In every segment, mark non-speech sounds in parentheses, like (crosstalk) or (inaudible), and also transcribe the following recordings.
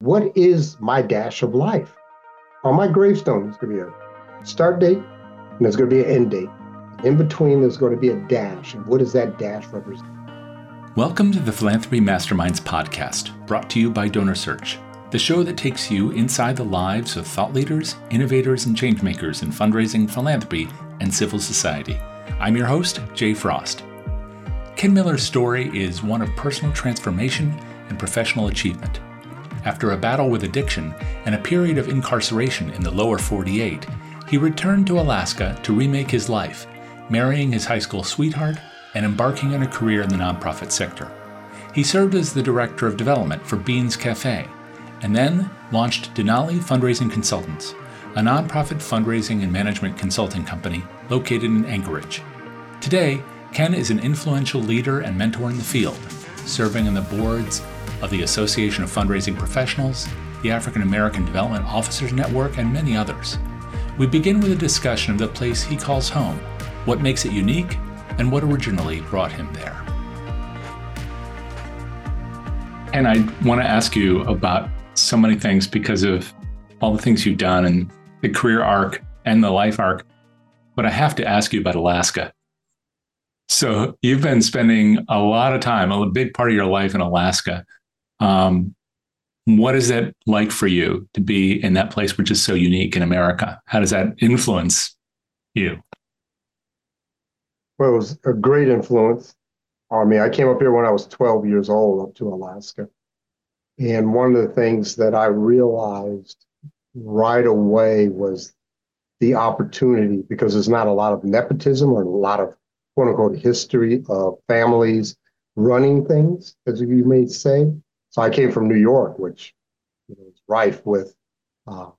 What is my dash of life? On my gravestone, there's going to be a start date and there's going to be an end date. In between, there's going to be a dash. And what does that dash represent? Welcome to the Philanthropy Masterminds podcast, brought to you by DonorSearch, the show that takes you inside the lives of thought leaders, innovators, and changemakers in fundraising, philanthropy, and civil society. I'm your host, Jay Frost. Ken Miller's story is one of personal transformation and professional achievement. After a battle with addiction and a period of incarceration in the lower 48, he returned to Alaska to remake his life, marrying his high school sweetheart and embarking on a career in the nonprofit sector. He served as the director of development for Bean's Café and then launched Denali Fundraising Consultants, a nonprofit fundraising and management consulting company located in Anchorage. Today, Ken is an influential leader and mentor in the field, serving on the boards of the Association of Fundraising Professionals, the African American Development Officers Network, and many others. We begin with a discussion of the place he calls home, what makes it unique, and what originally brought him there. And I want to ask you about so many things because of all the things you've done and the career arc and the life arc. But I have to ask you about Alaska. So you've been spending a lot of time, a big part of your life in Alaska. Um, what is that like for you to be in that place, which is so unique in America? How does that influence you? Well, it was a great influence on me. I came up here when I was 12 years old up to Alaska. And one of the things that I realized right away was the opportunity because there's not a lot of nepotism or a lot of quote unquote history of families running things, as you may say. So I came from New York, which you know, is rife with uh,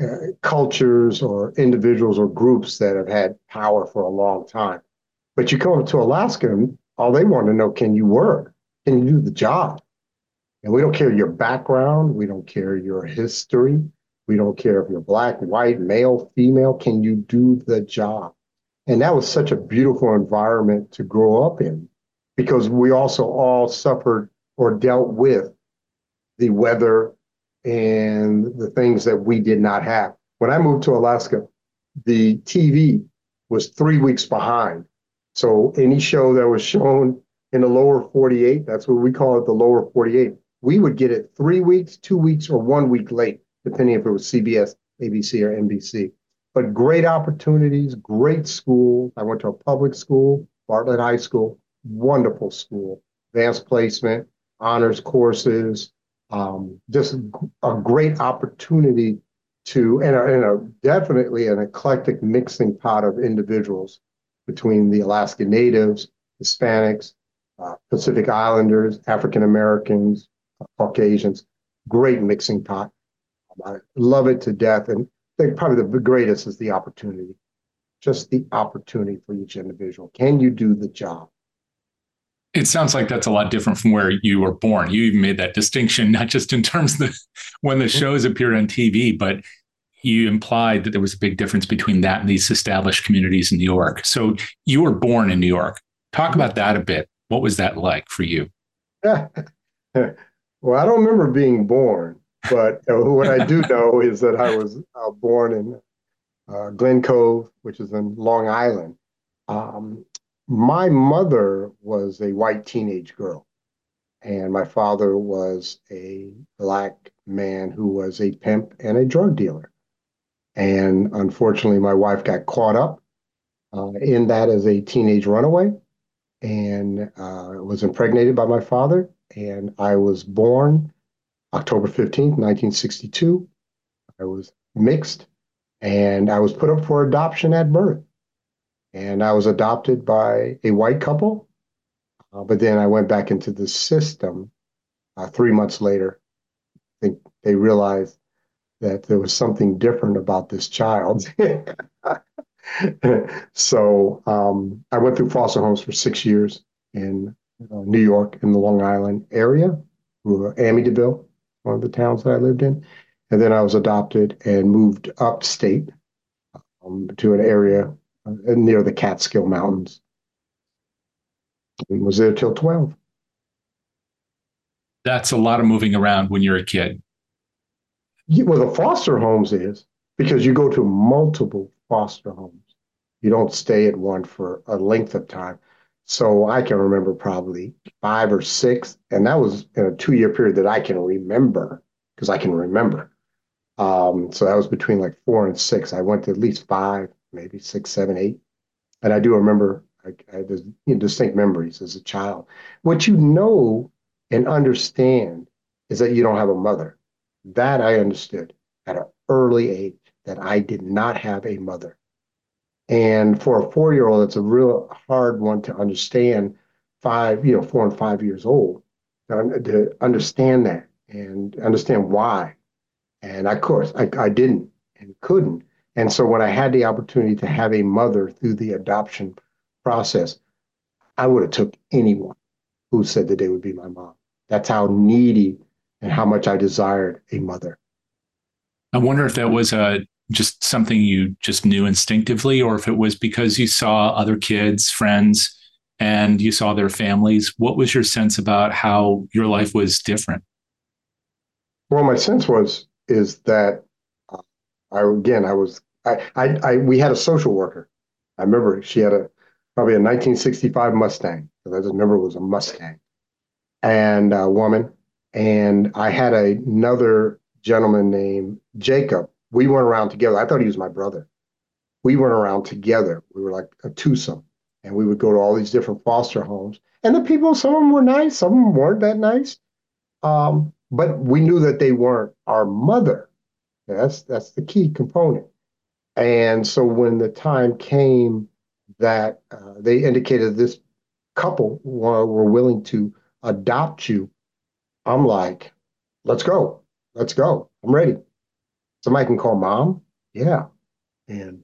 uh, cultures or individuals or groups that have had power for a long time. But you come to Alaska, and all they want to know can you work? Can you do the job? And we don't care your background, we don't care your history, we don't care if you're black, white, male, female. Can you do the job? And that was such a beautiful environment to grow up in because we also all suffered or dealt with the weather and the things that we did not have. When I moved to Alaska, the TV was three weeks behind. So any show that was shown in the lower 48, that's what we call it, the lower 48, we would get it three weeks, two weeks, or one week late, depending if it was CBS, ABC, or NBC. But great opportunities, great school. I went to a public school, Bartlett High School, wonderful school, advanced placement, honors courses, um, just a great opportunity to, and, a, and a, definitely an eclectic mixing pot of individuals between the Alaska Natives, Hispanics, uh, Pacific Islanders, African Americans, Caucasians. Great mixing pot. I love it to death. And I think probably the greatest is the opportunity. Just the opportunity for each individual. Can you do the job? It sounds like that's a lot different from where you were born. You even made that distinction, (laughs) not just in terms of the, when the shows appeared on TV, but you implied that there was a big difference between that and these established communities in New York. So you were born in New York. Talk about that a bit. What was that like for you? (laughs) well, I don't remember being born, but what I do know (laughs) is that I was uh, born in uh, Glen Cove, which is in Long Island. Um, my mother was a white teenage girl, and my father was a black man who was a pimp and a drug dealer. And unfortunately, my wife got caught up uh, in that as a teenage runaway and uh, was impregnated by my father. And I was born October 15th, 1962. I was mixed and I was put up for adoption at birth and I was adopted by a white couple. Uh, but then I went back into the system uh, three months later. I think they realized that there was something different about this child. (laughs) so um, I went through foster homes for six years in uh, New York, in the Long Island area, Amityville, one of the towns that I lived in. And then I was adopted and moved upstate um, to an area uh, near the Catskill Mountains. And was there till 12. That's a lot of moving around when you're a kid. well, the foster homes is because you go to multiple foster homes. You don't stay at one for a length of time. So I can remember probably five or six, and that was in a two-year period that I can remember because I can remember. Um, so that was between like four and six. I went to at least five, maybe six, seven, eight, and I do remember I, I you know, distinct memories as a child. What you know and understand is that you don't have a mother. That I understood at an early age that I did not have a mother. And for a four year old, it's a real hard one to understand five, you know, four and five years old to, understand that and understand why. And of course, I, I didn't and couldn't. And so when I had the opportunity to have a mother through the adoption process, I would have took anyone who said that they would be my mom. That's how needy and how much I desired a mother. I wonder if that was a uh, just something you just knew instinctively, or if it was because you saw other kids, friends, and you saw their families. What was your sense about how your life was different? Well, my sense was is that I again I was I, I I we had a social worker. I remember she had a probably a 1965 Mustang. I just remember it was a Mustang, and a woman. And I had a, another gentleman named Jacob. We went around together. I thought he was my brother. We went around together. We were like a twosome, and we would go to all these different foster homes. And the people, some of them were nice, some of them weren't that nice. Um, but we knew that they weren't our mother. That's that's the key component. And so when the time came that uh, they indicated this couple were, were willing to adopt you, I'm like, let's go. Let's go. I'm ready. Somebody can call mom. Yeah. And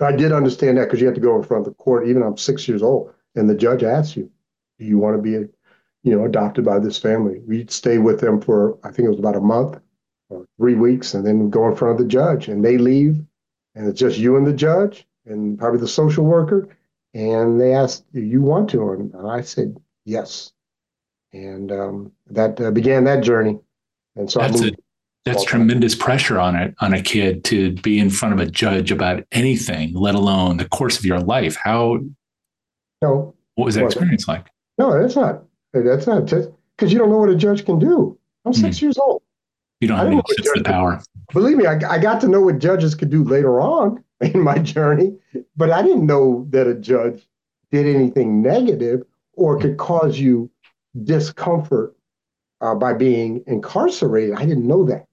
I did understand that because you have to go in front of the court. Even I'm six years old, and the judge asks you, "Do you want to be, you know, adopted by this family?" We'd stay with them for I think it was about a month three weeks, and then go in front of the judge. And they leave, and it's just you and the judge, and probably the social worker, and they asked, "Do you want to?" And I said, "Yes," and um, that uh, began that journey. And so that's a, that's tremendous pressure on it on a kid to be in front of a judge about anything, let alone the course of your life. How? No. What was that experience like? No, that's not. That's not because you don't know what a judge can do. I'm six mm. years old. You don't have any sense of power. Believe me, I, I got to know what judges could do later on (laughs) in my journey, but I didn't know that a judge did anything negative or could cause you discomfort uh, by being incarcerated. I didn't know that.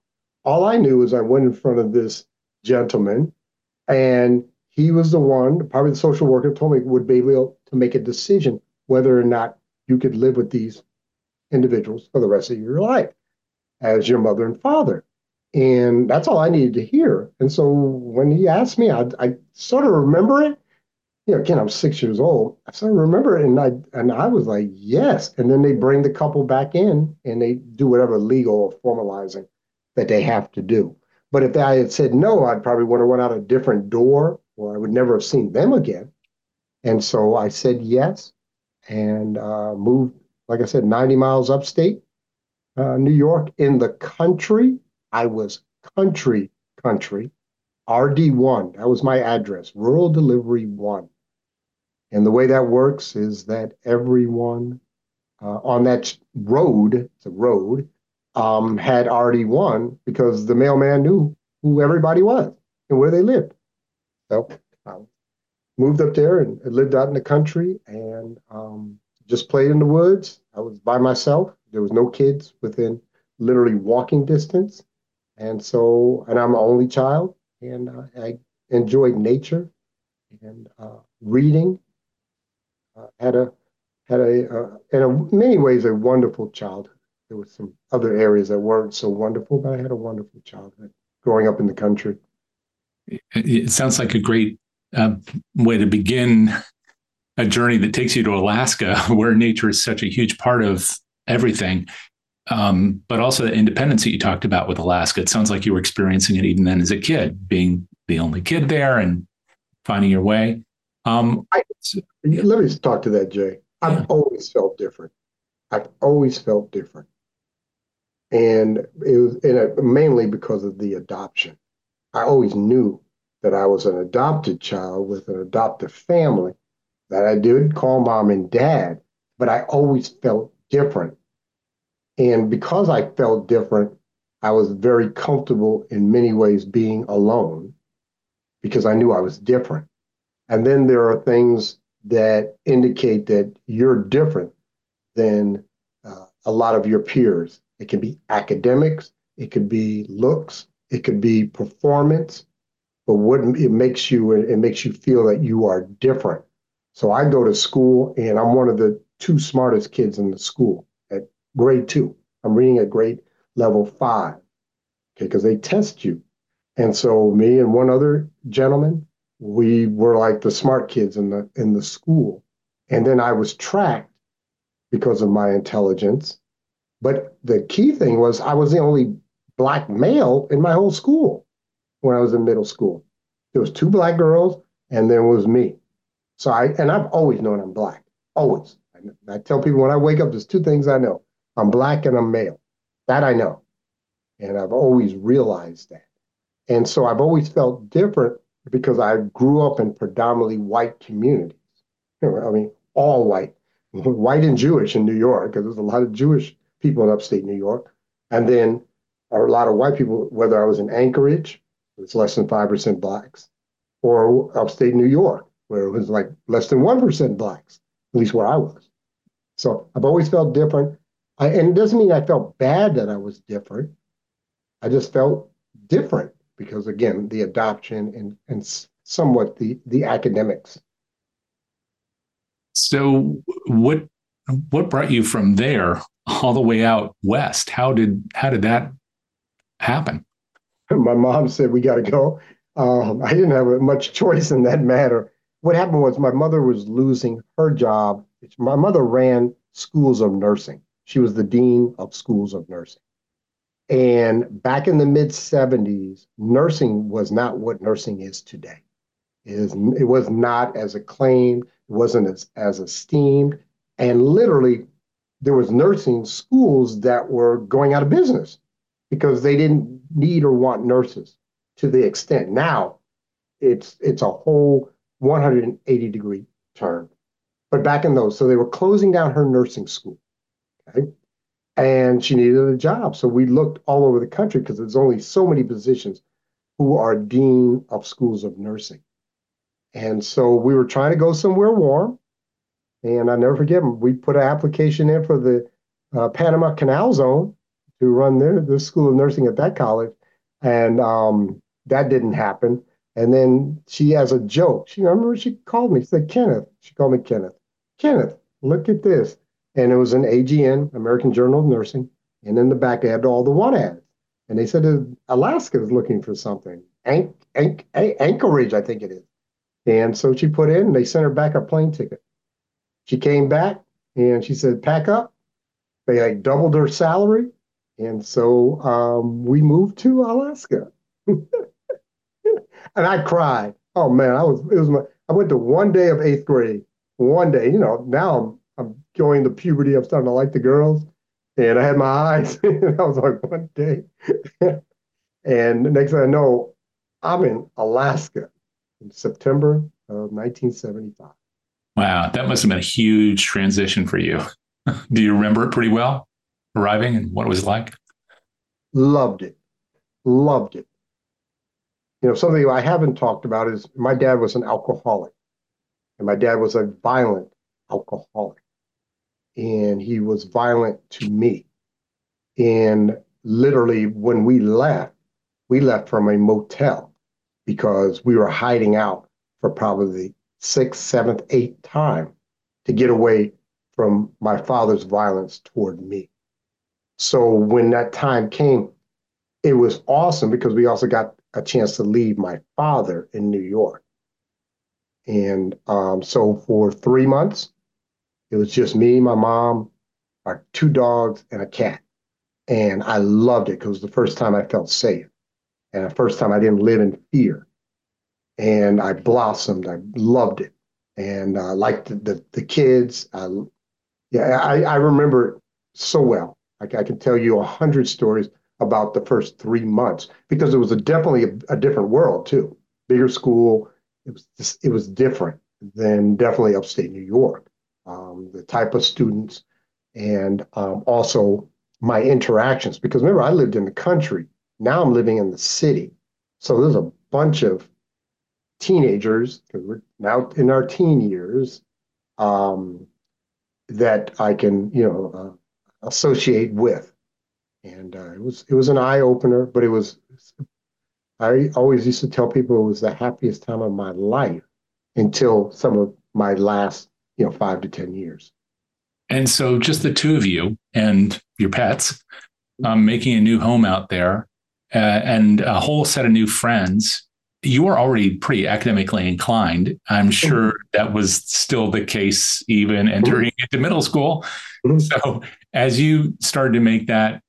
All I knew is I went in front of this gentleman, and he was the one, probably the social worker, told me would be able to make a decision whether or not you could live with these individuals for the rest of your life as your mother and father. And that's all I needed to hear. And so when he asked me, I, I sort of remember it. You know, again, I'm six years old. I sort of remember it, and I and I was like, yes. And then they bring the couple back in, and they do whatever legal or formalizing that they have to do. But if I had said no, I'd probably would have went out a different door, or I would never have seen them again. And so I said yes, and uh, moved, like I said, 90 miles upstate, uh, New York, in the country I was country, country, RD1. That was my address, Rural Delivery 1. And the way that works is that everyone uh, on that road, a road, um, had RD1 because the mailman knew who everybody was and where they lived. So I um, moved up there and lived out in the country and um, just played in the woods. I was by myself. There was no kids within literally walking distance. And so, and I'm an only child, and uh, I enjoyed nature and uh, reading. Uh, had a had a uh, in a, many ways a wonderful childhood. There were some other areas that weren't so wonderful, but I had a wonderful childhood growing up in the country. It sounds like a great uh, way to begin a journey that takes you to Alaska, (laughs) where nature is such a huge part of everything um, but also the independence that you talked about with Alaska. It sounds like you were experiencing it even then as a kid, being the only kid there and finding your way. Um, I, let me talk to that, Jay. I've yeah. always felt different. I've always felt different. And it was and it, mainly because of the adoption. I always knew that I was an adopted child with an adoptive family, that I did call mom and dad, but I always felt different. And because I felt different, I was very comfortable in many ways being alone because I knew I was different. And then there are things that indicate that you're different than uh, a lot of your peers. It can be academics, it could be looks, it could be performance, but what it makes you, it makes you feel that you are different. So I go to school and I'm one of the two smartest kids in the school at grade two. I'm reading at grade level five, okay, because they test you. And so me and one other gentleman, we were like the smart kids in the in the school. And then I was tracked because of my intelligence. But the key thing was I was the only black male in my whole school when I was in middle school. There was two black girls and there was me. So I and I've always known I'm black. Always. I, tell people when I wake up, there's two things I know. I'm black and I'm male. That I know. And I've always realized that. And so I've always felt different because I grew up in predominantly white communities. (laughs) I mean, all white, (laughs) white and Jewish in New York, because there's a lot of Jewish people in upstate New York. And then a lot of white people, whether I was in Anchorage, it's less than 5% blacks, or upstate New York, where it was like less than 1% blacks, at least where I was. So I've always felt different. I, and it doesn't mean I felt bad that I was different. I just felt different because again, the adoption and and somewhat the the academics. So what what brought you from there all the way out west? How did how did that happen? (laughs) My mom said we got to go. Um, I didn't have much (laughs) choice in that matter. What happened was my mother was losing her job. My mother ran schools of nursing. She was the dean of schools of nursing. And back in the mid 70s, nursing was not what nursing is today. It, is, it was not as acclaimed, it wasn't as, as esteemed. And literally, there was nursing schools that were going out of business because they didn't need or want nurses to the extent. Now, it's it's a whole 180 degree turn. But back in those, so they were closing down her nursing school. Okay and she needed a job. So we looked all over the country because there's only so many positions who are dean of schools of nursing. And so we were trying to go somewhere warm. And I never forget, we put an application in for the uh, Panama Canal Zone to run the, the School of Nursing at that college. And um, that didn't happen. And then she, as a joke, she I remember she called me. She said, Kenneth. She called me Kenneth. Kenneth, look at this and it was an AGN, American Journal of Nursing, and in the back they had all the one ads, and they said Alaska is looking for something, Anch- Anch- Anchorage, I think it is, and so she put in, and they sent her back a plane ticket. She came back and she said, "Pack up." They like doubled her salary, and so um, we moved to Alaska. (laughs) and I cried. Oh man, I was it was my I went to one day of eighth grade. One day, you know, now I'm I'm going to puberty. I'm starting to like the girls. And I had my eyes. (laughs) and I was like, one day. (laughs) and the next thing I know, I'm in Alaska in September of 1975. Wow, that must have been a huge transition for you. (laughs) Do you remember it pretty well, arriving and what it was like? Loved it. Loved it. You know, something I haven't talked about is my dad was an alcoholic, and my dad was a violent alcoholic and he was violent to me. And literally, when we left, we left from a motel because we were hiding out for probably the sixth, seventh, eighth time to get away from my father's violence toward me. So when that time came, it was awesome because we also got a chance to leave my father in New York. And um, so for three months, it was just me, my mom, our two dogs, and a cat. And I loved it because it was the first time I felt safe. And the first time I didn't live in fear. And I blossomed. I loved it. And I uh, liked the, the, the kids. I, yeah, I, I remember it so well. I, I can tell you a hundred stories about the first three months because it was a, definitely a, a, different world too. Bigger school, it was just, it was different than definitely upstate New York. Um, the type of students and um, also my interactions because remember I lived in the country. Now I'm living in the city, so there's a bunch of teenagers because we're now in our teen years um, that I can you know uh, associate with and uh, it was it was an eye opener. But it was I always used to tell people it was the happiest time of my life until some of my last you know five to ten years. And so, just the two of you and your pets, um, making a new home out there, uh, and a whole set of new friends. You were already pretty academically inclined. I'm sure that was still the case even entering into middle school. Mm-hmm. So, as you started to make that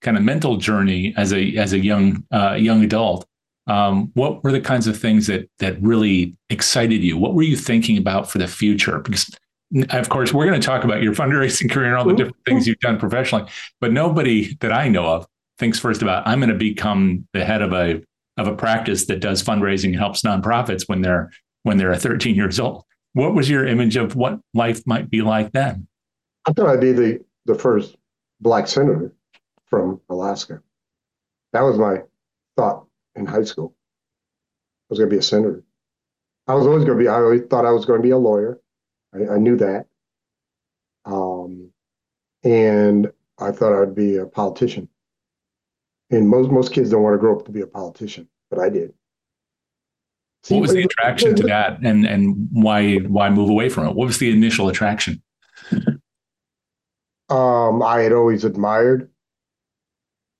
kind of mental journey as a as a young uh, young adult, um, what were the kinds of things that that really excited you? What were you thinking about for the future? Because of course, we're going to talk about your fundraising career and all the different things you've done professionally, but nobody that I know of thinks first about I'm going to become the head of a of a practice that does fundraising and helps nonprofits when they're when they're (laughs) 13 years old. What was your image of what life might be like then? I thought I'd be the the first black senator from Alaska. That was my thought in high school. I was going to be a senator. I was always going to be, I always thought I was going to be a lawyer. I, I knew that. Um, and I thought I would be a politician. And most, most kids don't want to grow up to be a politician, but I did. See, what was the attraction to that and, and why, why move away from it? What was the initial attraction? Um, I had always admired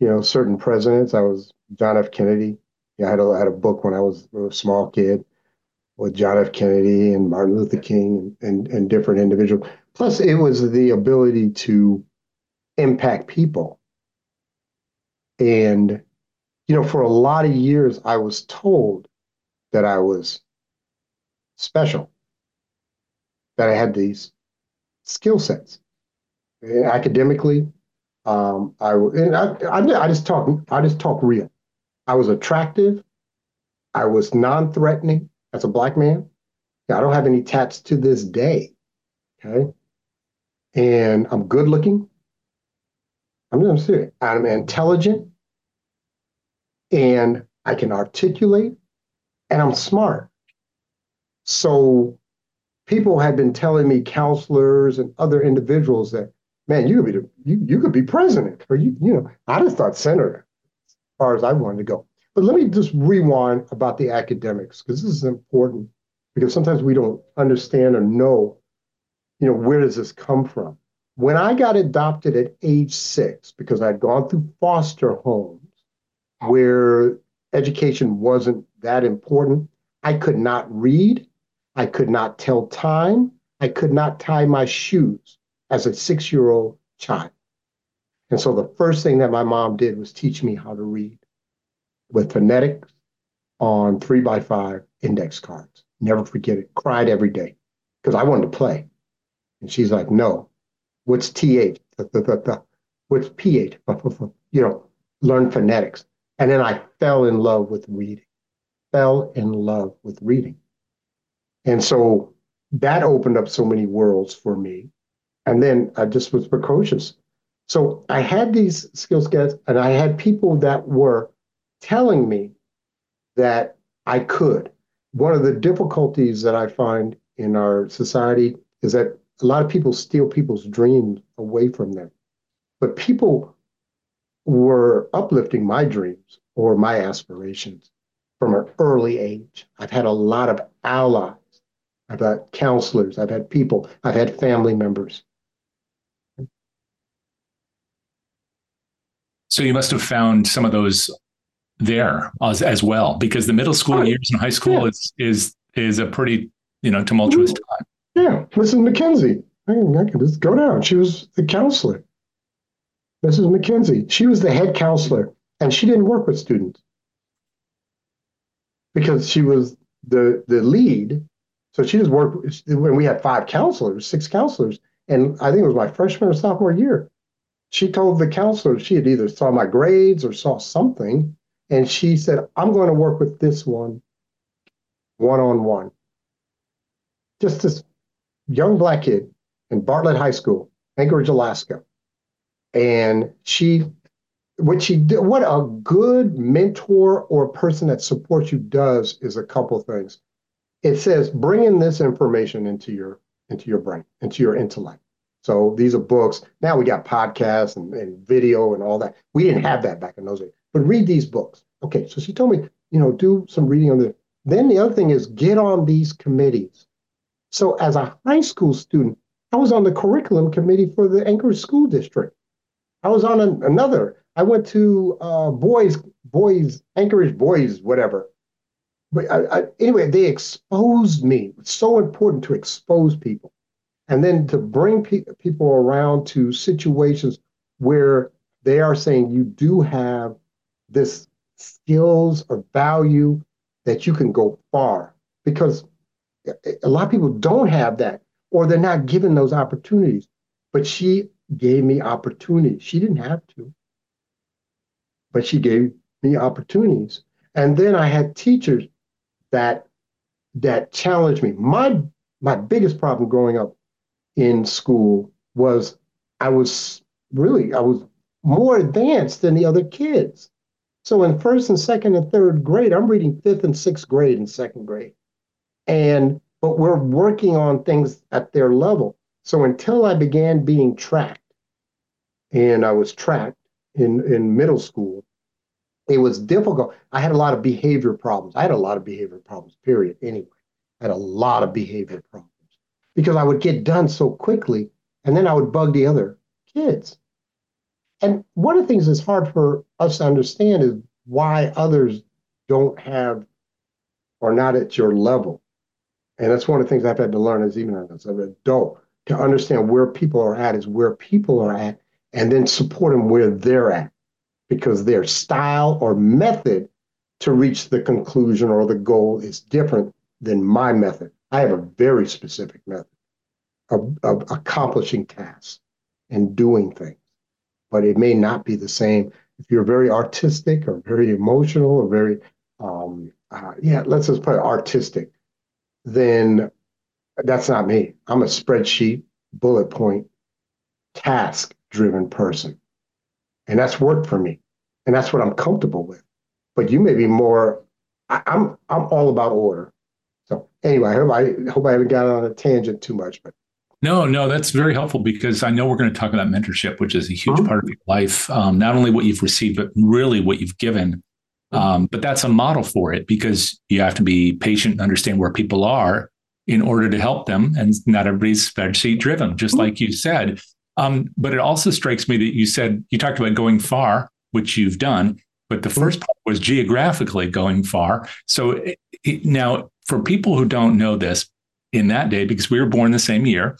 you know, certain presidents. I was John F. Kennedy. Yeah, I had a, I had a book when I was a small kid with John F. Kennedy and Martin Luther King and, and, and different individuals. Plus, it was the ability to impact people. And, you know, for a lot of years, I was told that I was special, that I had these skill sets academically, um, I and I, I, I just talk I just talk real. I was attractive. I was non-threatening as a black man. I don't have any tats to this day. Okay. And I'm good looking. I'm, I'm serious. I'm intelligent and I can articulate and I'm smart. So people had been telling me, counselors and other individuals, that man, you could be the, you, you could be president, or you you know, I just thought senator, as far as I wanted to go. But let me just rewind about the academics because this is important because sometimes we don't understand or know, you know, where does this come from? When I got adopted at age six, because I'd gone through foster homes where education wasn't that important, I could not read, I could not tell time, I could not tie my shoes as a six year old child. And so the first thing that my mom did was teach me how to read with phonetics on three by five index cards. Never forget it. Cried every day because I wanted to play. And she's like, no, what's TH? What's PH? (laughs) You know, learn phonetics. And then I fell in love with reading, fell in love with reading. And so that opened up so many worlds for me. And then I just was precocious. So I had these skill sets, and I had people that were telling me that I could. One of the difficulties that I find in our society is that a lot of people steal people's dreams away from them. But people were uplifting my dreams or my aspirations from an early age. I've had a lot of allies. I've had counselors. I've had people. I've had family members So you must have found some of those there as, as well, because the middle school oh, years and high school yeah. is is is a pretty you know tumultuous time. Yeah, Mrs. McKenzie. I, I can just go down. She was the counselor. Mrs. McKenzie. She was the head counselor, and she didn't work with students because she was the the lead. So she just worked when we had five counselors, six counselors, and I think it was my freshman or sophomore year. She told the counselor she had either saw my grades or saw something. And she said, I'm going to work with this one one on one. Just this young black kid in Bartlett High School, Anchorage, Alaska. And she, what she did, what a good mentor or person that supports you does is a couple things. It says, bringing this information into your into your brain, into your intellect. So these are books. Now we got podcasts and, and video and all that. We didn't have that back in those days. But read these books. Okay, so she told me, you know, do some reading on the. Then the other thing is get on these committees. So as a high school student, I was on the curriculum committee for the Anchorage School District. I was on an, another. I went to uh, boys, boys, Anchorage boys, whatever. But I, I, anyway, they exposed me. It's so important to expose people and then to bring pe- people around to situations where they are saying you do have this skills or value that you can go far. Because a lot of people don't have that or they're not given those opportunities. But she gave me opportunities. She didn't have to. But she gave me opportunities. And then i had teachers that that challenged me. My my biggest problem growing up in school was I was really I was more advanced than the other kids. So in first and second and third grade, I'm reading fifth and sixth grade and second grade. And but we're working on things at their level. So until I began being tracked, and I was tracked in, in middle school, it was difficult. I had a lot of behavior problems. I had a lot of behavior problems, period, anyway. I had a lot of behavior problems because I would get done so quickly and then I would bug the other kids. And one of the things that's hard for us to understand is why others don't have or not at your level. And that's one of the things I've had to learn as even as an adult to understand where people are at is where people are at and then support them where they're at because their style or method to reach the conclusion or the goal is different than my method. I have a very specific method of, of accomplishing tasks and doing things, but it may not be the same if you're very artistic or very emotional or very, um, uh, yeah, let's just put it artistic, then that's not me. I'm a spreadsheet, bullet point, task driven person. And that's worked for me. And that's what I'm comfortable with. But you may be more, I, I'm I'm all about order. Anyway, I hope I hope I haven't got on a tangent too much, but no, no, that's very helpful because I know we're going to talk about mentorship, which is a huge part of your life. Um, not only what you've received, but really what you've given. Um, but that's a model for it because you have to be patient and understand where people are in order to help them. And not everybody's spreadsheet driven, just like you said. Um, but it also strikes me that you said you talked about going far, which you've done. But the first part was geographically going far. So it, it, now, for people who don't know this, in that day, because we were born the same year,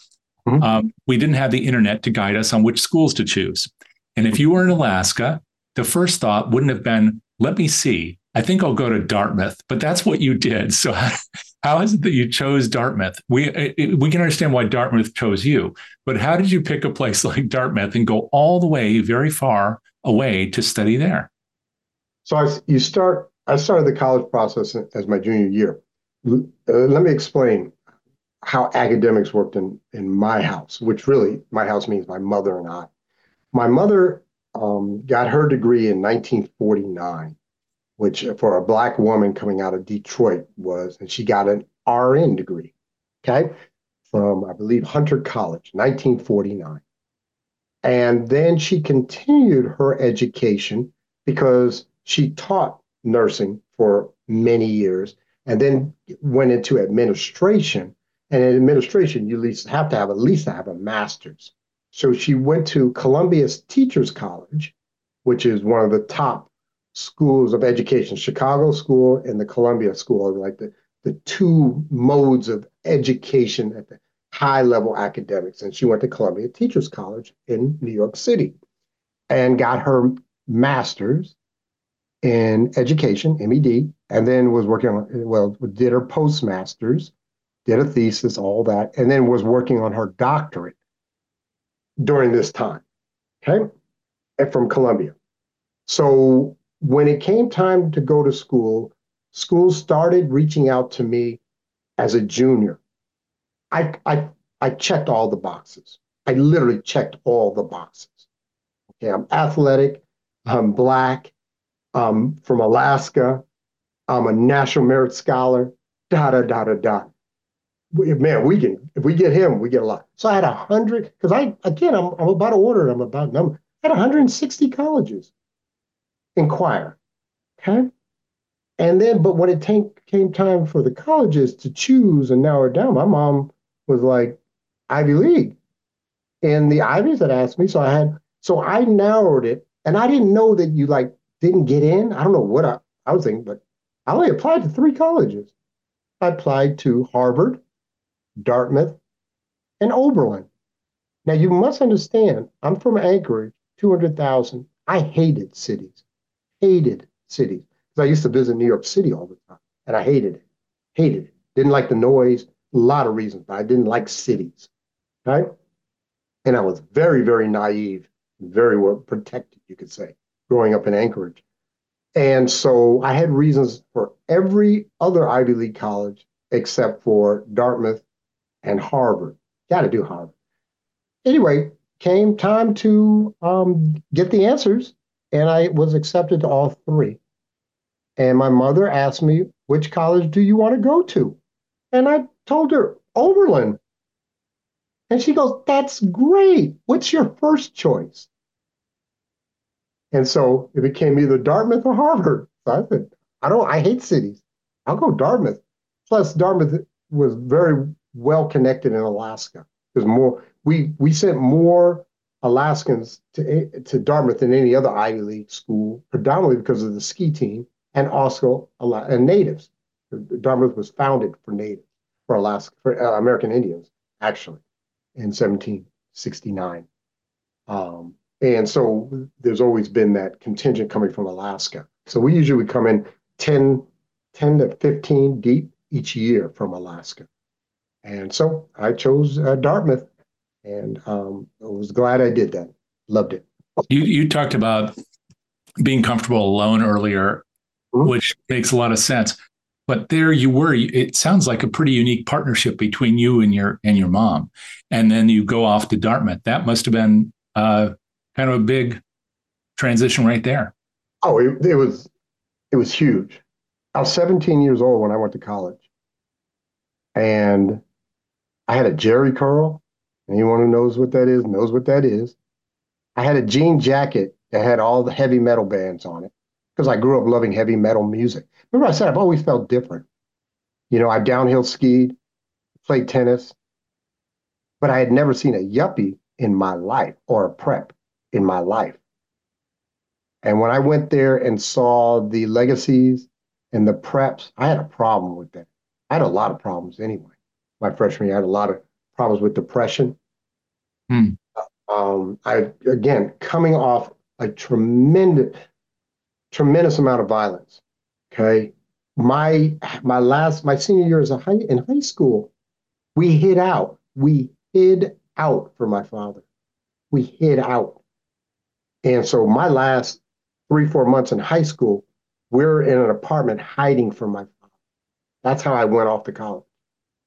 mm-hmm. um, we didn't have the internet to guide us on which schools to choose. And if you were in Alaska, the first thought wouldn't have been, let me see. I think I'll go to Dartmouth, but that's what you did. (laughs) So how is it that you chose Dartmouth? We we can understand why Dartmouth chose you, but how did you pick a place (laughs) like Dartmouth and go all the way very far away to study there? So I, you start. I started the college process as my junior year. Uh, let me explain how academics worked in in my house, which really my house means my mother and I. My mother um, got her degree in 1949, which for a black woman coming out of Detroit was, and she got an RN degree, okay, from I believe Hunter College, 1949. And then she continued her education because she taught nursing for many years and then went into administration and in administration, you at least have to have at least have a master's. So she went to Columbia's Teachers College, which is one of the top schools of education. Chicago School and the Columbia School are like the, the two modes of education at the high level academics. And she went to Columbia Teachers College in New York City and got her master's in education, MED, and then was working on, well, did her postmaster's did a thesis, all that, and then was working on her doctorate during this time. Okay. And from Columbia. So when it came time to go to school, school started reaching out to me as a junior. I, I, I checked all the boxes. I literally checked all the boxes. Okay, I'm athletic, I'm black, I'm from Alaska, I'm a National Merit Scholar, da da da da da. Man, we can if we get him, we get a lot. So I had a hundred because I again I'm, I'm about to order, I'm about number. I had 160 colleges inquire. Okay. And then, but when it came time for the colleges to choose and narrow it down, my mom was like, Ivy League. And the Ivies had asked me. So I had, so I narrowed it. And I didn't know that you like didn't get in. I don't know what I, I was thinking, but I only applied to three colleges. I applied to Harvard, Dartmouth, and Oberlin. Now you must understand, I'm from Anchorage, 200,000. I hated cities hated cities. Because I used to visit New York City all the time, and I hated it. Hated it. Didn't like the noise. A lot of reasons, but I didn't like cities. Right? And I was very, very naive, very well protected, you could say, growing up in Anchorage. And so I had reasons for every other Ivy League college except for Dartmouth and Harvard. Got to do Harvard. Anyway, came time to um, get the answers and I was accepted to all three. And my mother asked me, which college do you want to go to? And I told her, Oberlin. And she goes, that's great. What's your first choice? And so it became either Dartmouth or Harvard. So I said, I don't, I hate cities. I'll go Dartmouth. Plus, Dartmouth was very well connected in Alaska. There's more, we we sent more Alaskans to, to Dartmouth than any other Ivy League school, predominantly because of the ski team and also and natives. Dartmouth was founded for natives, for Alaska, for uh, American Indians, actually, in 1769. Um, and so there's always been that contingent coming from Alaska. So we usually would come in 10, 10 to 15 deep each year from Alaska. And so I chose uh, Dartmouth and um, I was glad I did that. Loved it. You you talked about being comfortable alone earlier, mm-hmm. which makes a lot of sense. But there you were. It sounds like a pretty unique partnership between you and your and your mom, and then you go off to Dartmouth. That must have been uh, kind of a big transition right there. Oh, it, it was it was huge. I was 17 years old when I went to college, and I had a Jheri curl Anyone who knows what that is knows what that is. I had a jean jacket that had all the heavy metal bands on it because I grew up loving heavy metal music. Remember, I said I've always felt different. You know, I downhill skied, played tennis, but I had never seen a yuppie in my life or a prep in my life. And when I went there and saw the legacies and the preps, I had a problem with that. I had a lot of problems anyway. My freshman year, I had a lot of problems with depression. Hmm. Um, I again coming off a tremendous, tremendous amount of violence. Okay, my my last my senior year as a high in high school, we hid out. We hid out for my father. We hid out, and so my last three four months in high school, we're in an apartment hiding from my father. That's how I went off to college,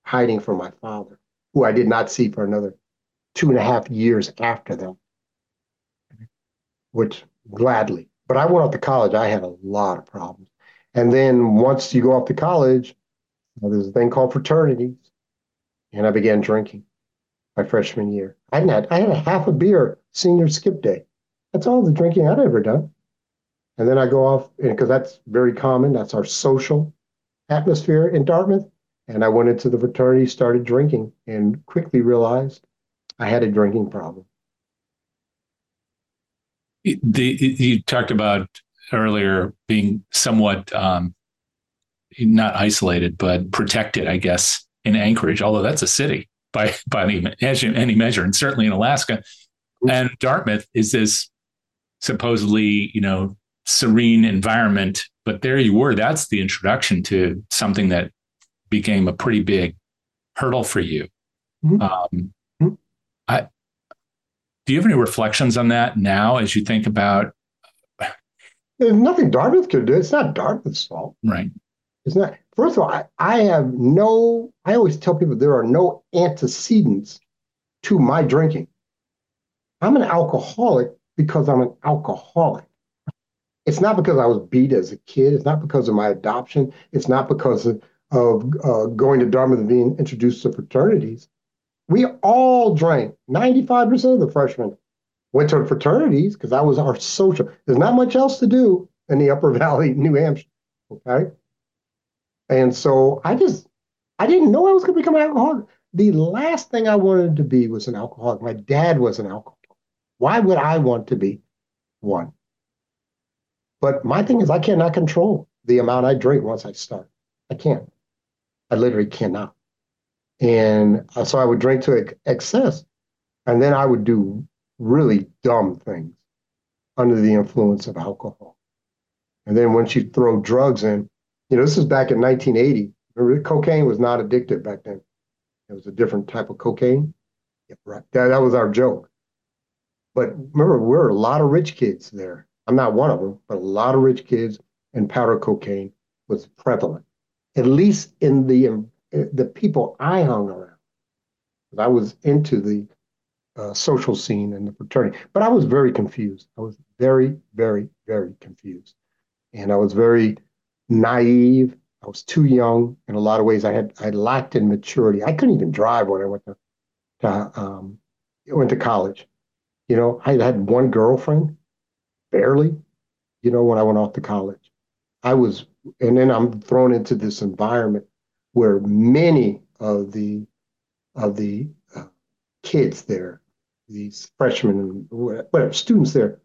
hiding from my father, who I did not see for another two and a half years after that, which gladly. But I went off to college, I had a lot of problems. And then once you go off to college, there's a thing called fraternities. And I began drinking my freshman year. I had, I had a half a beer senior skip day. That's all the drinking I'd ever done. And then I go off because that's very common. That's our social atmosphere in Dartmouth. And I went into the fraternity, started drinking, and quickly realized I had a drinking problem. The, you talked about earlier being somewhat um, not isolated, but protected, I guess, in Anchorage, although that's a city by, by any, any measure, and certainly in Alaska. And Dartmouth is this supposedly, you know, serene environment. But there you were. That's the introduction to something that became a pretty big hurdle for you. Mm-hmm. Um, I Do you have any reflections on that now as you think about? There's nothing Dartmouth could do. It's not Dartmouth's fault. Right. It's not. First of all, I, I have no, I always tell people there are no antecedents to my drinking. I'm an alcoholic because I'm an alcoholic. It's not because I was beat as a kid. It's not because of my adoption. It's not because of, of uh, going to Dartmouth and being introduced to fraternities. We all drank. 95% of the freshmen went to fraternities because that was our social. There's not much else to do in the Upper (laughs) Valley, New Hampshire. Okay. And so I just, I didn't know I was going to become an alcoholic. The last thing I wanted to be was an alcoholic. My dad was an alcoholic. Why would I want to be one? But my thing is, I cannot control the amount I drink once I start. I can't. I literally cannot. And uh, so I would drink to excess, and then I would do really dumb things under the influence of alcohol. And then once you throw drugs in, you know, this is back in 1980. Remember, cocaine was not addictive back then. It was a different type of cocaine. Yeah, right. That, that was our joke. But remember, we're a lot of rich kids there. I'm not one of them, but a lot of rich kids and powder cocaine was prevalent, at least in the the people I hung around. I was into the uh, social scene and the fraternity, but I was very confused. I was very, very, very confused, and I was very naive. I was too young in a lot of ways. I had I lacked in maturity. I couldn't even drive when I went to, to um, went to college. You know, I had one girlfriend barely, you know, when I went off to college. I was, and then I'm thrown into this environment where many of the of the uh, kids there, these freshmen and whatever students there,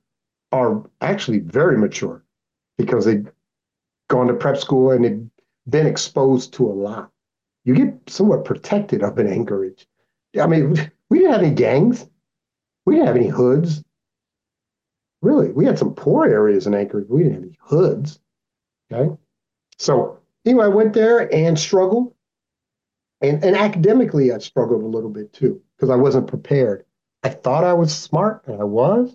are actually very mature because they've gone to prep school and they've been exposed to a lot. You get somewhat protected up in Anchorage. I mean, we didn't have any gangs. We didn't have any hoods. Really, we had some poor areas in Anchorage. We didn't have any hoods. Okay. So anyway, I went there and struggled. And, and academically, I struggled a little bit too, because I wasn't prepared. I thought I was smart, and I was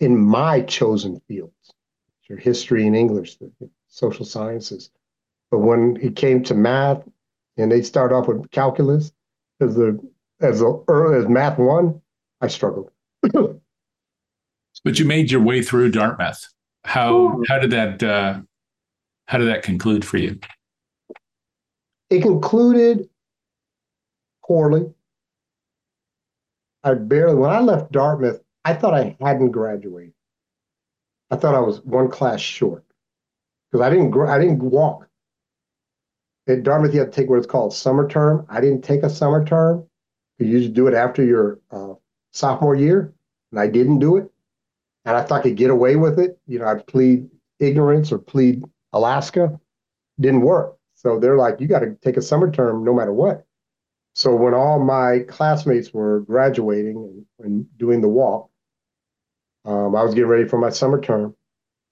in my chosen fields, your history and English, the social sciences. But when it came to math, and they start off with calculus as the as the early as math one, I struggled. (clears throat) But you made your way through Dartmouth. How how did that uh, how did that conclude for you? It concluded poorly. I barely when I left Dartmouth, I thought I hadn't graduated. I thought I was one class short because I didn't I didn't walk. At Dartmouth, you have to take what it's called summer term. I didn't take a summer term. You usually do it after your uh, sophomore year, and I didn't do it and I thought I could get away with it. You know, I'd plead ignorance or plead Alaska. Didn't work. So they're like, you got to take a summer term no matter what. So when all my classmates were graduating and, and doing the walk, um, I was getting ready for my summer term,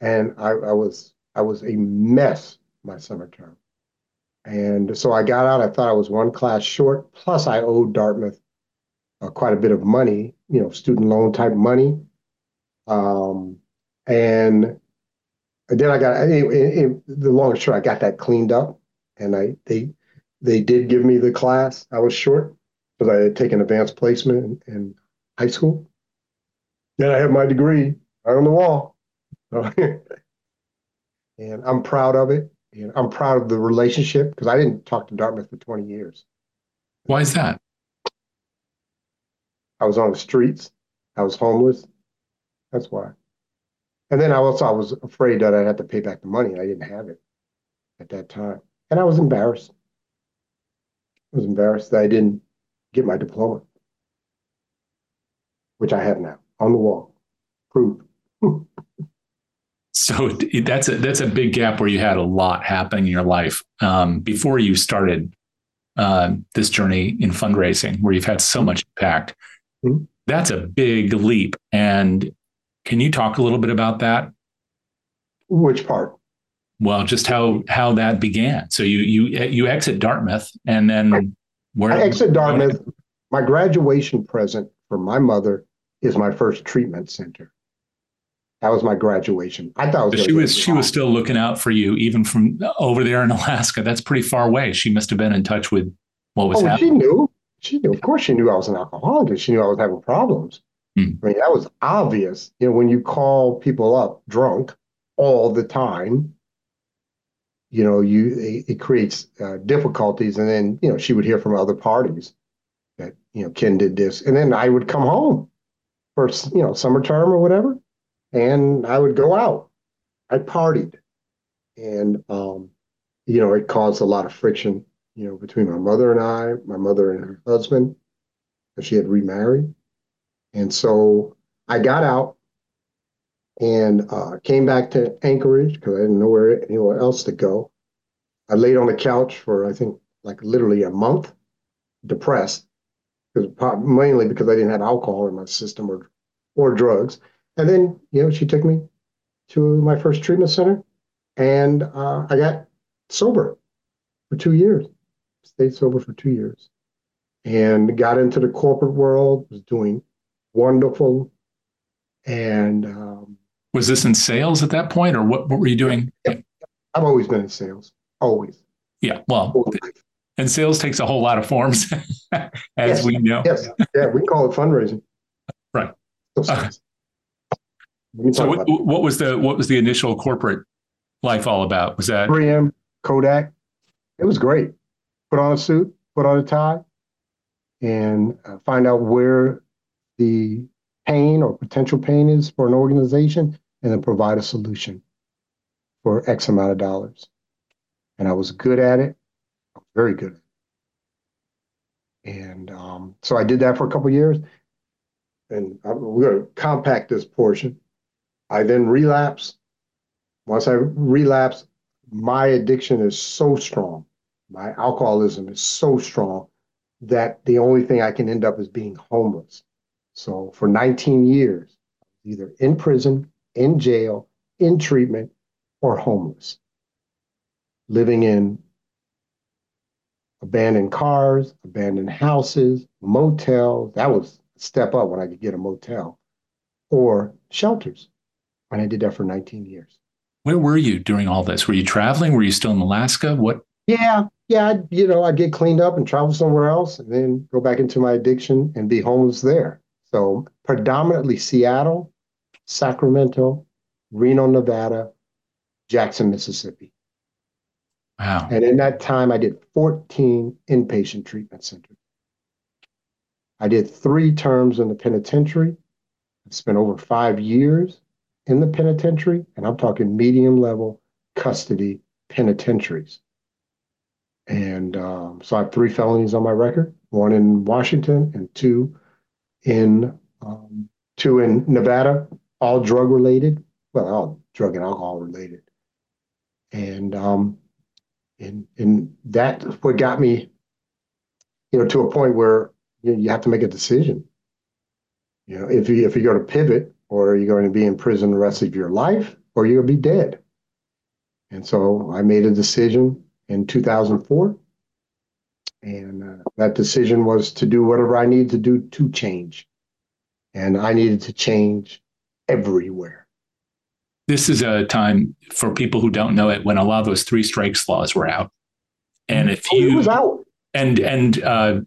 and I, I was I was a mess my summer term. And so I got out. I thought I was one class short. Plus, I owed Dartmouth uh, quite a bit of money, you know, student loan type money. Um, and then I got the long short, I got that cleaned up, and I they they did give me the class. I was short because I had taken advanced placement in, in high school. Then I have my degree right on the wall, (laughs) and I'm proud of it. And I'm proud of the relationship because I didn't talk to Dartmouth for 20 years. Why is that? I was on the streets. I was homeless. That's why. And then I also I was afraid that I'd have to pay back the money. I didn't have it at that time. And I was embarrassed. I was embarrassed that I didn't get my diploma, which I have now on the wall. Proof. so that's a that's a big gap where you had a lot happening in your life um, before you started uh, this journey in fundraising, where you've had so much impact. Mm-hmm. That's a big leap, and can you talk a little bit about that? Which part? Well, just how how that began. So you you you exit Dartmouth, and then where? I exit Dartmouth. My graduation present for my mother is my first treatment center. That was my graduation. I thought was she was she was still looking out for you even from over there in Alaska. That's pretty far away. She must have been in touch with what was oh, happening. She knew. She knew. Of course, she knew I was an alcoholic. She knew I was having problems. Hmm. I mean, that was obvious. You know, when you call people up drunk all the time, you know, you it, it creates uh, difficulties. And then, you know, she would hear from other parties that you know Ken did this, and then I would come home for you know summer term or whatever, and I would go out. I partied, and um, you know, it caused a lot of friction, you know, between my mother and I, my mother and her husband, because she had remarried, and so I got out and uh, came back to Anchorage because I didn't know where anywhere else to go. I laid on the couch for I think like literally a month, depressed, because mainly because I didn't have alcohol in my system or or drugs. And then you know she took me to my first treatment center, and uh, I got sober for two years. Stayed sober for two years, and got into the corporate world. Was doing wonderful, and um, was this in sales at that point, or what? What were you doing? I've always been in sales. Always. Yeah. Well, and sales takes a whole lot of forms, (laughs) as yes. we know. Yes. Yeah, we call it fundraising. Right. Uh, so, what, what, was the what was the initial corporate life all about? Was that 3M, Kodak? It was great. Put on a suit, put on a tie, and uh, find out where the pain or potential pain is for an organization, and then provide a solution for X amount of dollars. And I was good at it very good. And um, so I did that for a couple years. And I'm, we're going to compact this portion. I then relapse. Once I relapse, my addiction is so strong, my alcoholism is so strong that the only thing I can end up is being homeless. So for 19 years, either in prison, in jail, in treatment, or homeless, living in abandoned cars, abandoned houses, motels. That was a step up when I could get a motel, or shelters. And I did that for 19 years. Where were you during all this? Were you traveling? Were you still in Alaska? What? Yeah, yeah. I'd, you know, I'd get cleaned up and travel somewhere else, and then go back into my addiction and be homeless there. So predominantly Seattle, Sacramento, Reno, Nevada, Jackson, Mississippi. Wow. And in that time, I did 14 inpatient treatment centers. I did three terms in the penitentiary. I spent over five years in the penitentiary, and I'm talking medium level custody penitentiaries. And um, so I have three felonies on my record: one in Washington and two in um, two in Nevada, all drug related. Well, all drug and alcohol related. And um, and and that's what got me, you know, to a point where you, know, you have to make a decision. You know, if you if you're going to pivot, or you're going to be in prison the rest of your life, or you're going to be dead. And so I made a decision in 2004, and uh, that decision was to do whatever I needed to do to change, and I needed to change everywhere this is a time for people who don't know it when a lot of those three strikes laws were out. And if oh, you was out. and and uh,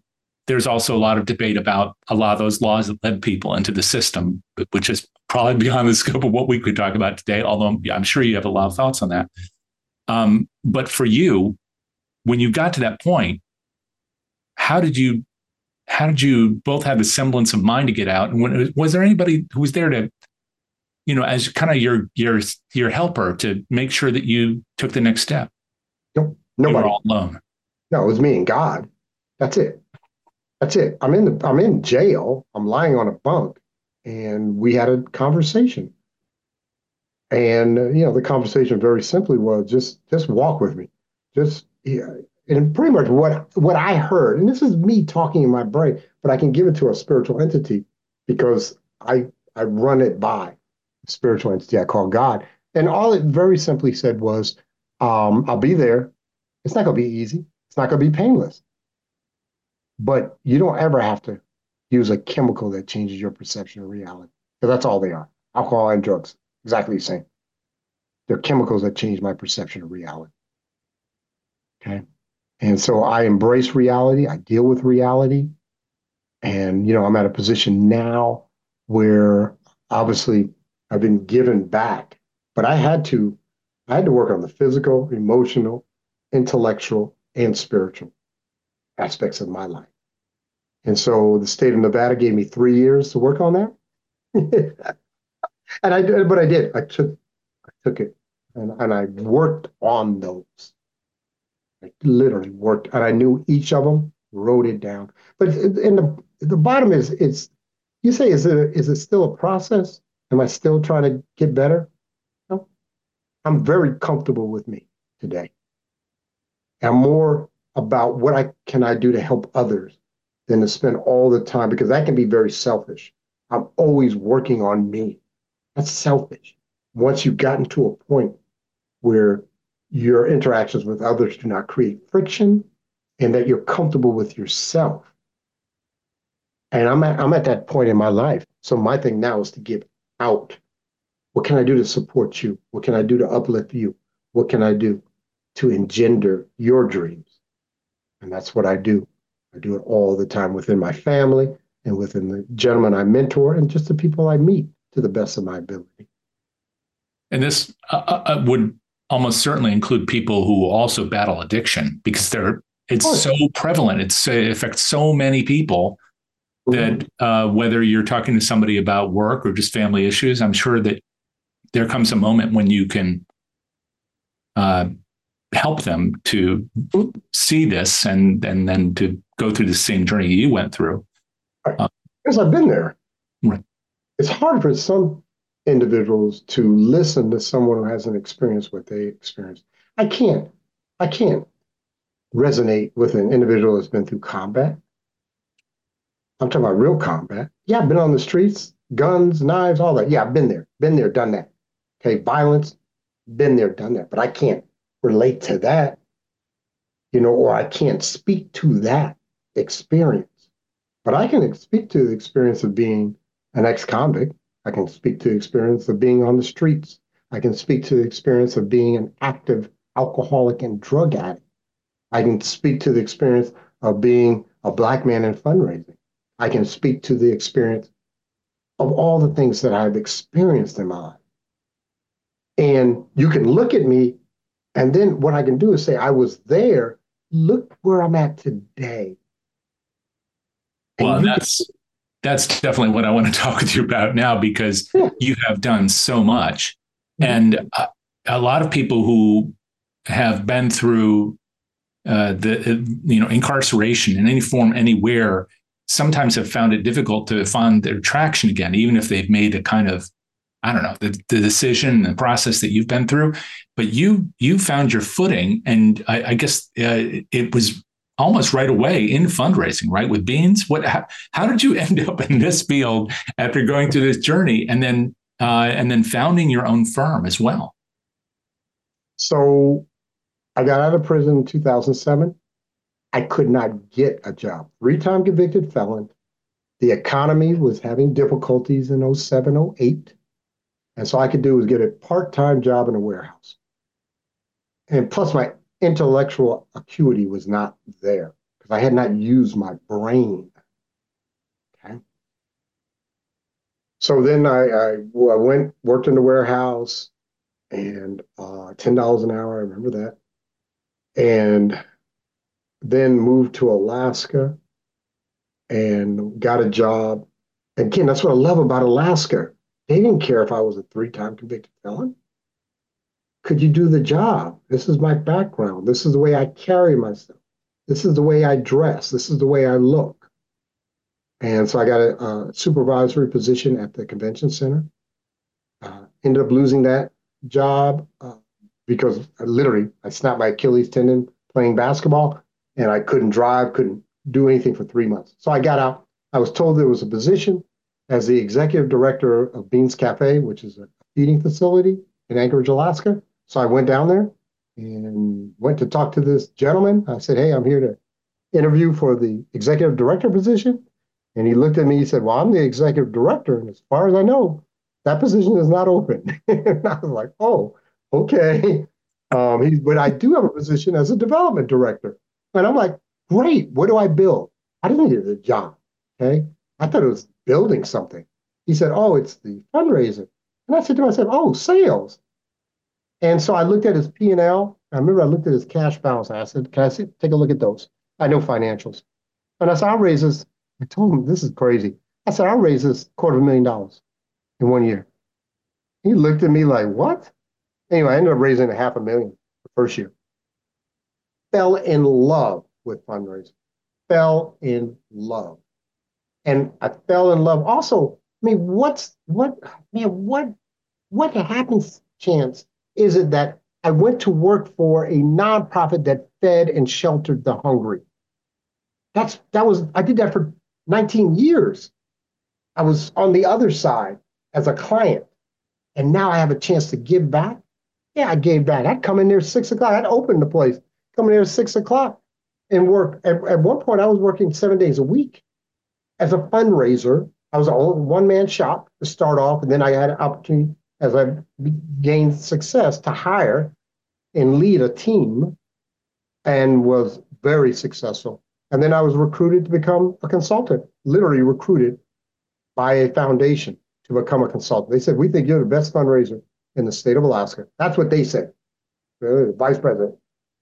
there's also a lot of debate about a lot of those laws that led people into the system, which is probably beyond the scope of what we could talk about today. Although I'm sure you have a lot of thoughts on that. Um, but for you, when you got to that point, how did you how did you both have the semblance of mind to get out? And when, was there anybody who was there to you know, as kind of your your your helper to make sure that you took the next step? Nope, nobody. all alone. No, it was me and God. That's it. That's it. I'm in the I'm in jail. I'm lying on a bunk, and we had a conversation. And uh, you know, the conversation very simply was just just walk with me, just yeah. And pretty much what what I heard, and this is me talking in my brain, but I can give it to a spiritual entity because I I run it by spiritual entity I call God. And all it very simply said was, um, I'll be there. It's not to be easy. It's not to be painless. But you don't ever have to use a chemical that changes your perception of reality. Because that's all they are. Alcohol and drugs, exactly the same. They're chemicals that change my perception of reality. Okay. And so I embrace reality. I deal with reality. And, you know, I'm at a position now where obviously I've been given back, but I had to, I had to work on the physical, emotional, intellectual, and spiritual aspects of my life. And so the state of Nevada gave me three years to work on that. (laughs) and I did, but I did. I took, I took it and, and I worked on those. I literally worked, and I knew each of them, wrote it down. But in the the bottom is it's you say is it is it still a process? Am I still trying to get better? No. I'm very comfortable with me today. I'm more about what I can I do to help others than to spend all the time because that can be very selfish. I'm always working on me. That's selfish. Once you've gotten to a point where your interactions with others do not create friction and that you're comfortable with yourself. And I'm at, I'm at that point in my life. So my thing now is to give out. What can I do to support you? What can I do to uplift you? What can I do to engender your dreams? And that's what I do. I do it all the time within my family and within the gentlemen I mentor and just the people I meet to the best of my ability. And this uh, uh, uh would almost certainly include people who also battle addiction because they're it's so prevalent. It's it affects so many people that mm-hmm. uh, whether you're talking to somebody about work or just family issues, I'm sure that there comes a moment when you can uh, help them to see this and and then to go through the same journey you went through. Uh, because I've been there. It's hard for some individuals to listen to someone who hasn't experienced what they experienced. I can't, I can't resonate with an individual that's been through combat. I'm talking about real combat. Yeah, I've been on the streets, guns, knives, all that. Yeah, I've been there, been there, done that. Okay, violence, been there, done that. But I can't relate to that, you know, or I can't speak to that experience. But I can speak to the experience of being an ex convict I can speak to the experience of being on the streets. I can speak to the experience of being an active alcoholic and drug addict. I can speak to the experience of being a black man in fundraising. I can speak to the experience of all the things that I've experienced in my life. And you can look at me, and then what I can do is say, I was there. Look where I'm at today. And well, that's that's definitely what I want to (laughs) talk with you about now because you have done so much. Mm-hmm. And a, a, lot of people who have been through uh, the you know incarceration in any form anywhere sometimes have found it difficult to find their traction again, even if they've made a kind of I don't know the, the decision and the process that you've been through. But you you found your footing, and I, I guess uh, it was almost right away in fundraising, right? With Bean's, what? How, how, did you (laughs) end up in this field after going through this journey, and then uh, and then founding your own firm as well? So, I got out of prison in 2007. I could not get a job. Three-time convicted felon. The economy was having difficulties in 07, 08. And so I could do was get a part-time job in a warehouse. And plus my intellectual acuity was not there because I had not used my brain. Okay. So then I, I, I went, worked in the warehouse and uh, $10 an hour. I remember that. And then moved to Alaska and got a job. Again, that's what I love about Alaska. They didn't care if I was a three time convicted felon could you do the job? This is my background. This is the way I carry myself. This is the way I dress. This is the way I look. And so I got a, a supervisory position at the convention center. Uh, ended up losing that job uh, because I literally I snapped my Achilles tendon playing basketball, and I couldn't drive, couldn't do anything for three months. So I got out. I was told there was a position as the executive director of Bean's Café, which is a feeding facility in Anchorage, Alaska. So I went down there and went to talk to this gentleman. I said, Hey, I'm here to interview for the executive director position. And he looked at me, he said, Well, I'm the executive director. And as far as I know, that position is not open. (laughs) and I was like, Oh, okay. Um, he, but I do have a position as a development director. And I'm like, Great. What do I build? I didn't need a job. Okay. I thought it was building something. He said, Oh, it's the fundraiser. And I said to myself, Oh, sales. And so I looked at his P&L. I remember I looked at his cash balance. I said, Can I see, take a look at those? I know financials. And I said, I'll raise this. I told him, This is crazy. I said, I'll raise this quarter of a million dollars in one year. He looked at me like, What? Anyway, I ended up raising a half a million the first year. Fell in love with fundraising. Fell in love. And I fell in love also. I mean, what's what man, what what happens chance is it that I went to work for a nonprofit that fed and sheltered the hungry. That's that was I did that for 19 years. I was on the other side as a client, and now I have a chance to give back. Yeah, I gave back. I'd come in there six o'clock. I'd open the place, come in there at six o'clock, and work. At, at one point, I was working seven days a week as a fundraiser. I was a one man shop to start off, and then I had an opportunity as I gained success to hire and lead a team and was very successful. And then I was recruited to become a consultant, literally recruited by a foundation to become a consultant. They said, We think you're the best fundraiser in the state of Alaska. That's what they said, the vice president.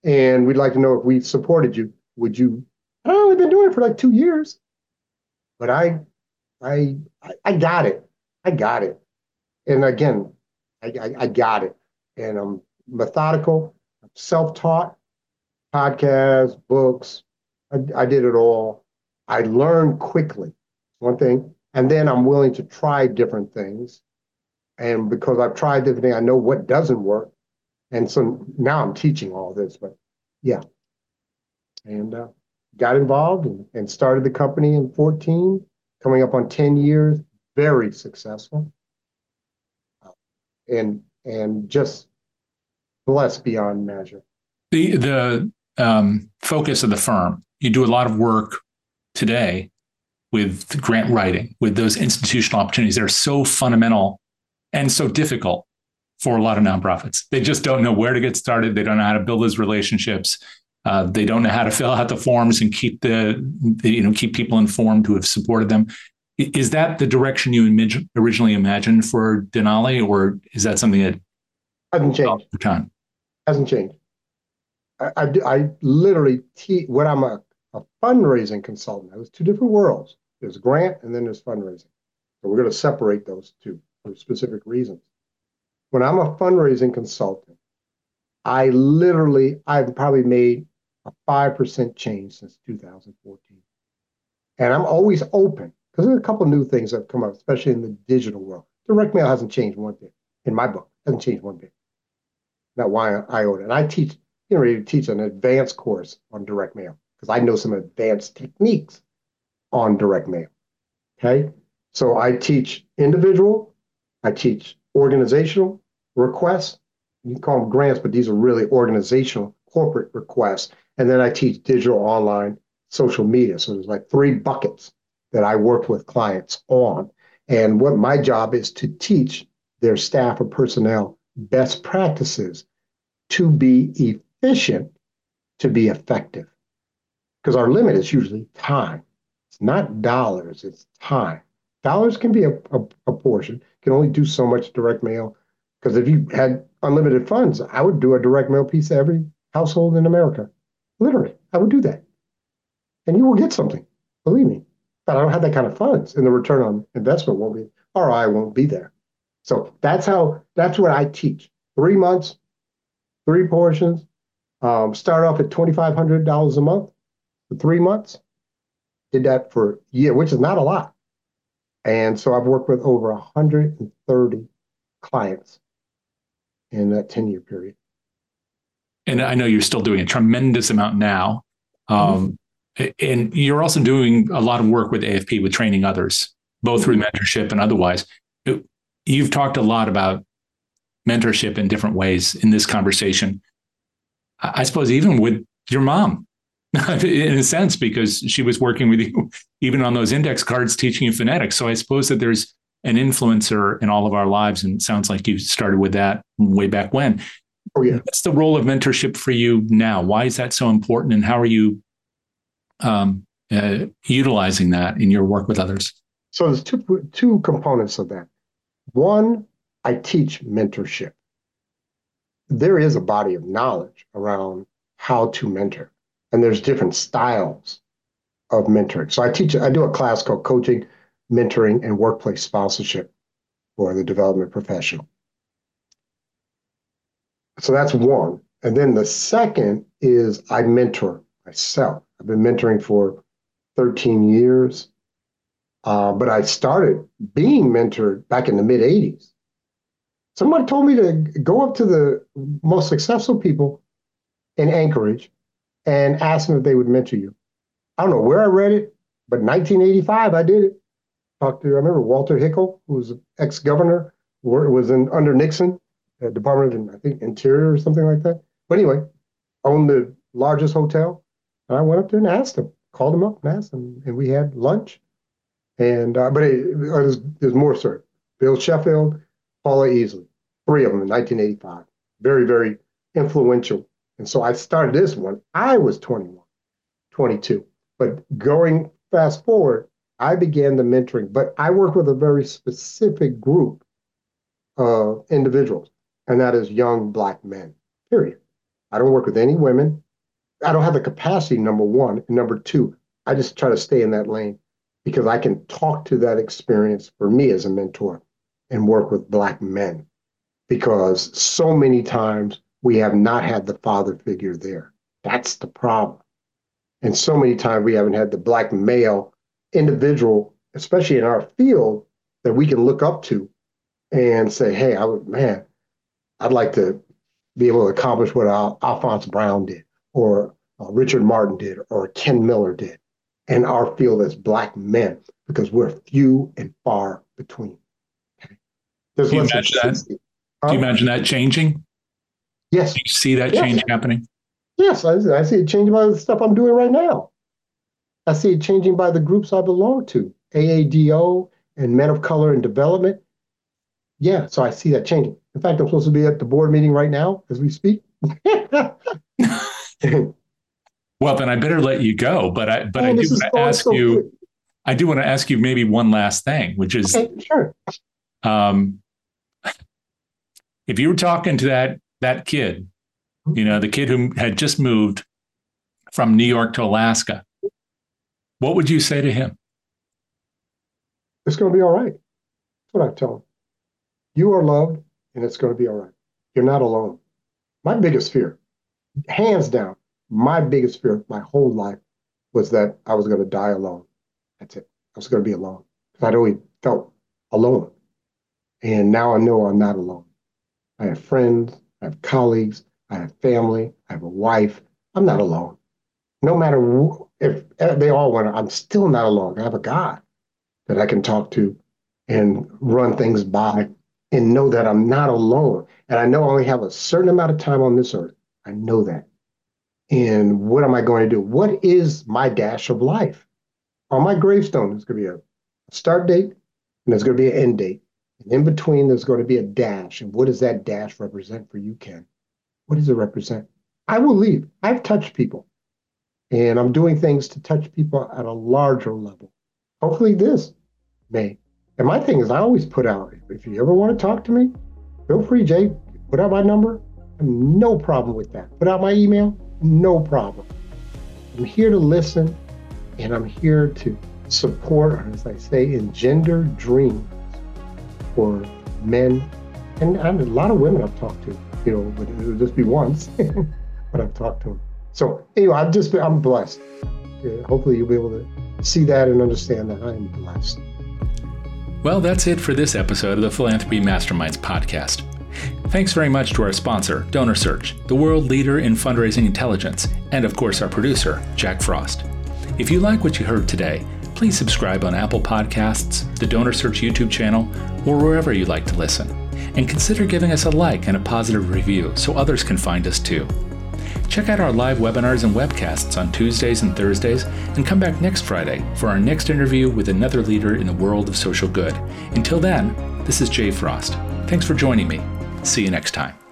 And we'd like to know if we supported you. Would you? I've only been doing it for like two years, but I, I, I got it. I got it and again, I, I, I got it. And I'm methodical, self-taught, podcasts, books. I, I did it all. I learned quickly, one thing, and then I'm willing to try different things. And because I've tried different things, I know what doesn't work. And so now I'm teaching all this, but yeah. And uh, got involved and, and started the company in 14, coming up on 10 years, very successful and and just blessed beyond measure. The the um, focus of the firm. You do a lot of work today with grant writing, with those institutional opportunities that are so fundamental and so difficult for a lot of nonprofits. They just don't know where to get started. They don't know how to build those relationships. Uh, they don't know how to fill out the forms and keep the, the, you know keep people informed who have supported them. Is that the direction you originally imagined for Denali, or is that something that hasn't changed? Time hasn't changed. I, I, I literally teach when I'm a, a fundraising consultant. There's two different worlds. There's grant and then there's fundraising. So we're going to separate those two for specific reasons. When I'm a fundraising consultant, I literally I've probably made a five percent change since 2014, and I'm always open because there's a couple new things that have come up, especially in the digital world. Direct mail hasn't changed one bit in my book. Hasn't changed one bit. Not why I own it. And I teach, you know, teach an advanced course on direct mail because I know some advanced techniques on direct mail. Okay. So I teach individual, I teach organizational requests. You can call them grants, but these are really organizational corporate requests. And then I teach digital, online, social media. So there's like three buckets that I work with clients on. And what my job is to teach their staff or personnel best practices to be efficient, to be effective. Because our limit is usually time. It's not dollars, it's time. Dollars can be a, a, a portion, can only do so much direct mail. Because if you had unlimited funds, I would do a direct mail piece to every household in America. Literally, I would do that. And you will get something, believe me. But I don't have that kind of funds, and the return on investment won't be ROI won't be there. So that's how that's what I teach. Three months, three portions. Um, start off at twenty five hundred dollars a month for three months. Did that for a year, which is not a lot. And so I've worked with over 130 clients in that 10 year period. And I know you're still doing a tremendous amount now. Um, mm-hmm and you're also doing a lot of work with AFP with training others, both through mm-hmm. mentorship and otherwise. You've talked a lot about mentorship in different ways in this conversation. I suppose even with your mom, (laughs) in a sense, because she was working with you (laughs) even on those index cards, teaching you phonetics. So I suppose that there's an influencer in all of our lives, and it sounds like you started with that way back when. Oh yeah. What's the role of mentorship for you now? Why is that so important, and how are you um, uh, utilizing that in your work with others? So there's two two components of that. One, I teach mentorship. There is a body of knowledge around how to mentor, and there's different styles of mentoring. So I teach. I do a class called Coaching, Mentoring, and Workplace Sponsorship for the development professional. So that's one. And then the second is I mentor myself. I've been mentoring for 13 years. Uh, but I started being mentored back in the mid 80s. Someone told me to go up to the most successful people in Anchorage and ask them if they would mentor you. I don't know where I read it, but 1985 I did it. Talked to I remember Walter Hickel, who was ex governor, was in under Nixon, uh, Department of I think Interior or something like that. But anyway, owned the largest hotel, I went up there and asked him called him up and asked him, and we had lunch. And uh, but it, there's, there's more, sir. Bill Sheffield, Paula Easley, three of them in 1985. Very, very influential. And so I started this one. I was 21, 22. But going fast forward, I began the mentoring, but I work with a very specific group of individuals, and that is young black men, period. I don't work with any women. I don't have the capacity, number one. And number two, I just try to stay in that lane because I can talk to that experience for me as a mentor and work with Black men because so many times we have not had the father figure there. That's the problem. And so many times we haven't had the Black male individual, especially in our field, that we can look up to and say, hey, I would, man, I'd like to be able to accomplish what Al- Alphonse Brown did or uh, Richard Martin did or Ken Miller did in our field as Black men because we're few and far between. Okay? There's Do you imagine that? Do you imagine that changing? Yes. Do you see that yes. change happening? Yes, I, I see it changing by the stuff I'm doing right now. I see it changing by the groups I belong to, AADO and Men of Color and Development. Yeah, so I see that changing. In fact, I'm supposed to be at the board meeting right now as we speak. (laughs) (laughs) (laughs) well, then I better let you go. But I but oh, I do want to ask so you. Good. I do want to ask you maybe one last thing, which is okay, sure. Um, if you were talking to that that kid, you know, the kid who had just moved from New York to Alaska, what would you say to him? It's going to be all right. That's what I tell him. You are loved, and it's going to be all right. You're not alone. My biggest fear hands down, my biggest fear my whole life was that I was going to die alone. That's it. I was going to be alone. I'd always felt alone. And now I know I'm not alone. I have friends, I have colleagues, I have family, I have a wife. I'm not alone. No matter who, if eh, they all want I'm still not alone. I have a God that I can talk to and run things by and know that I'm not alone. And I know I only have a certain amount of time on this earth. I know that. And what am I going to do? What is my dash of life? On my gravestone, there's going to be a start date and there's going to be an end date. And in between, there's going to be a dash. And what does that dash represent for you, Ken? What does it represent? I will leave. I've touched people and I'm doing things to touch people at a larger level. Hopefully, this may. And my thing is, I always put out if you ever want to talk to me, feel free, Jay, put out my number no problem with that. Put out my email, no problem. I'm here to listen and I'm here to support, as I say, engender dreams for men and, and a lot of women I've talked to, you know, but it'll just be once, (laughs) but I've talked to them. So anyway, I've just been, I'm blessed. Yeah, hopefully you'll be able to see that and understand that I am blessed. Well, that's it for this episode of the Philanthropy Masterminds podcast. Thanks very much to our sponsor, DonorSearch, the world leader in fundraising intelligence, and of course our producer, Jack Frost. If you like what you heard today, please subscribe on Apple Podcasts, the DonorSearch YouTube channel, or wherever you like to listen. And consider giving us a like and a positive review so others can find us too. Check out our live webinars and webcasts on Tuesdays and Thursdays, and come back next Friday for our next interview with another leader in the world of social good. Until then, this is Jay Frost. Thanks for joining me. See you next time.